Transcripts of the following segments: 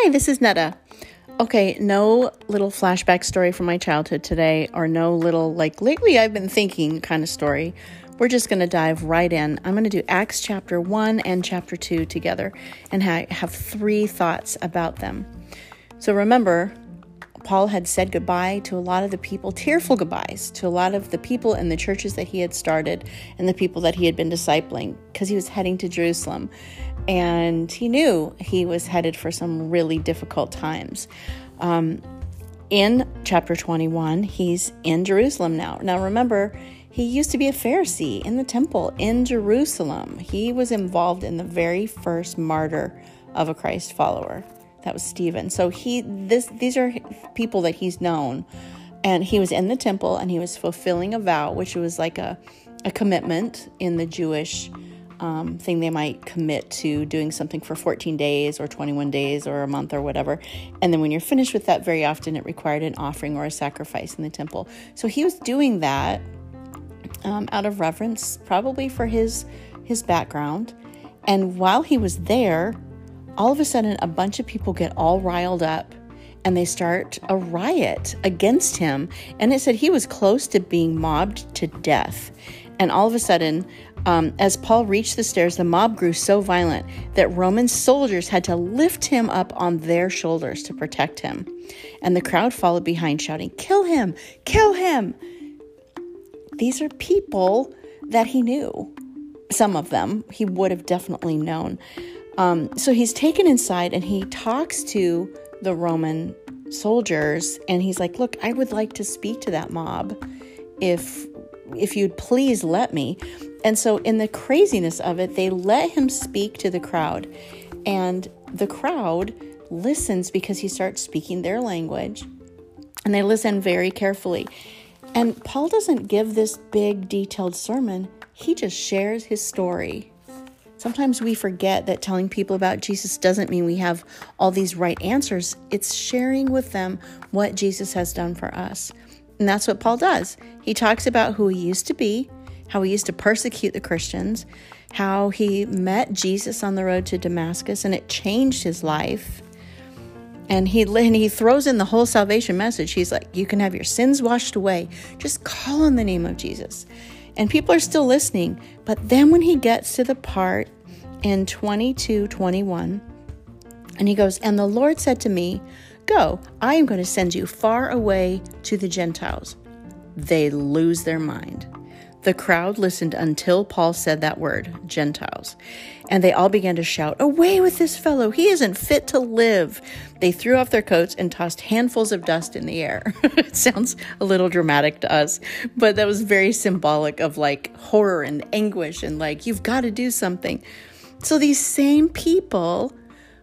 Hi, this is Netta. Okay, no little flashback story from my childhood today, or no little, like, lately I've been thinking kind of story. We're just going to dive right in. I'm going to do Acts chapter 1 and chapter 2 together and ha- have three thoughts about them. So remember, Paul had said goodbye to a lot of the people, tearful goodbyes to a lot of the people in the churches that he had started and the people that he had been discipling because he was heading to Jerusalem. And he knew he was headed for some really difficult times. Um, in chapter 21, he's in Jerusalem now. Now, remember, he used to be a Pharisee in the temple in Jerusalem. He was involved in the very first martyr of a Christ follower. That was Stephen. So he this these are people that he's known. And he was in the temple and he was fulfilling a vow, which was like a, a commitment in the Jewish um, thing they might commit to doing something for 14 days or 21 days or a month or whatever. And then when you're finished with that, very often it required an offering or a sacrifice in the temple. So he was doing that um, out of reverence, probably for his his background. And while he was there, all of a sudden a bunch of people get all riled up and they start a riot against him. And it said he was close to being mobbed to death. And all of a sudden, um, as Paul reached the stairs, the mob grew so violent that Roman soldiers had to lift him up on their shoulders to protect him. And the crowd followed behind, shouting, Kill him! Kill him! These are people that he knew. Some of them he would have definitely known. Um, so he's taken inside and he talks to the Roman soldiers and he's like, "Look, I would like to speak to that mob if if you'd please let me." And so in the craziness of it, they let him speak to the crowd. And the crowd listens because he starts speaking their language. And they listen very carefully. And Paul doesn't give this big detailed sermon. He just shares his story Sometimes we forget that telling people about Jesus doesn't mean we have all these right answers. It's sharing with them what Jesus has done for us. And that's what Paul does. He talks about who he used to be, how he used to persecute the Christians, how he met Jesus on the road to Damascus and it changed his life. And he and he throws in the whole salvation message. He's like, "You can have your sins washed away. Just call on the name of Jesus." And people are still listening. But then when he gets to the part in 22 21, and he goes, And the Lord said to me, Go, I am going to send you far away to the Gentiles. They lose their mind. The crowd listened until Paul said that word, Gentiles, and they all began to shout, Away with this fellow! He isn't fit to live! They threw off their coats and tossed handfuls of dust in the air. it sounds a little dramatic to us, but that was very symbolic of like horror and anguish and like, you've got to do something. So these same people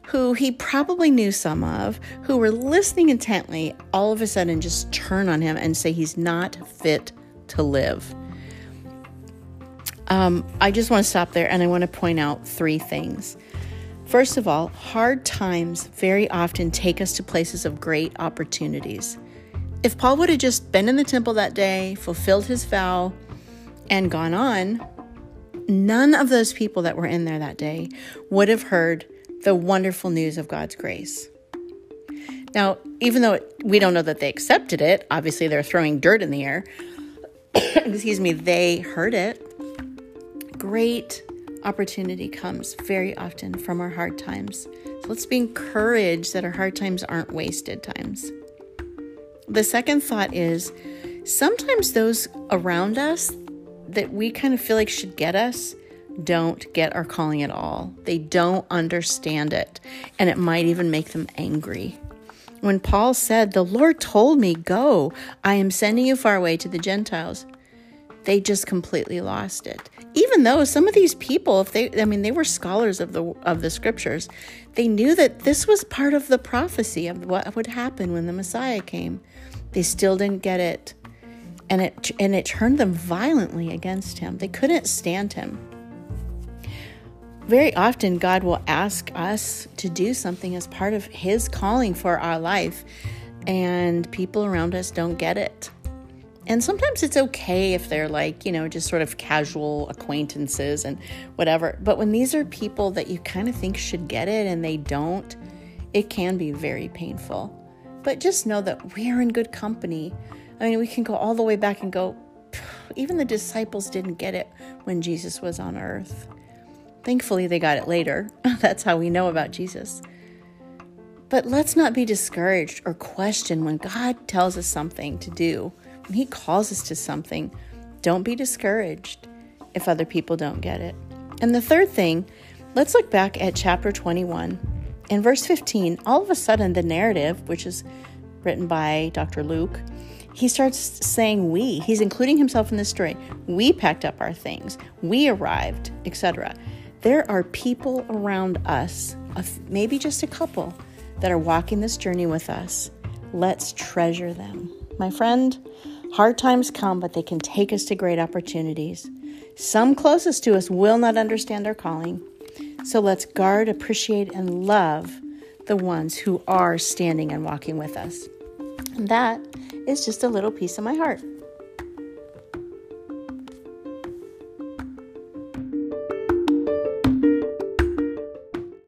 who he probably knew some of, who were listening intently, all of a sudden just turn on him and say he's not fit to live. Um, I just want to stop there and I want to point out three things. First of all, hard times very often take us to places of great opportunities. If Paul would have just been in the temple that day, fulfilled his vow, and gone on, none of those people that were in there that day would have heard the wonderful news of God's grace. Now, even though we don't know that they accepted it, obviously they're throwing dirt in the air. Excuse me, they heard it great opportunity comes very often from our hard times. So let's be encouraged that our hard times aren't wasted times. The second thought is sometimes those around us that we kind of feel like should get us don't get our calling at all. They don't understand it, and it might even make them angry. When Paul said, The Lord told me, Go, I am sending you far away to the Gentiles, they just completely lost it. Even though some of these people, if they I mean they were scholars of the of the scriptures, they knew that this was part of the prophecy of what would happen when the Messiah came. They still didn't get it. And it and it turned them violently against him. They couldn't stand him. Very often God will ask us to do something as part of his calling for our life and people around us don't get it and sometimes it's okay if they're like, you know, just sort of casual acquaintances and whatever. But when these are people that you kind of think should get it and they don't, it can be very painful. But just know that we're in good company. I mean, we can go all the way back and go, even the disciples didn't get it when Jesus was on earth. Thankfully, they got it later. That's how we know about Jesus. But let's not be discouraged or question when God tells us something to do, when He calls us to something. Don't be discouraged if other people don't get it. And the third thing, let's look back at chapter 21. In verse 15, all of a sudden, the narrative, which is written by Dr. Luke, he starts saying we. He's including himself in this story. We packed up our things, we arrived, etc. There are people around us, maybe just a couple, that are walking this journey with us. Let's treasure them. My friend, hard times come, but they can take us to great opportunities. Some closest to us will not understand our calling. So let's guard, appreciate, and love the ones who are standing and walking with us. And that is just a little piece of my heart.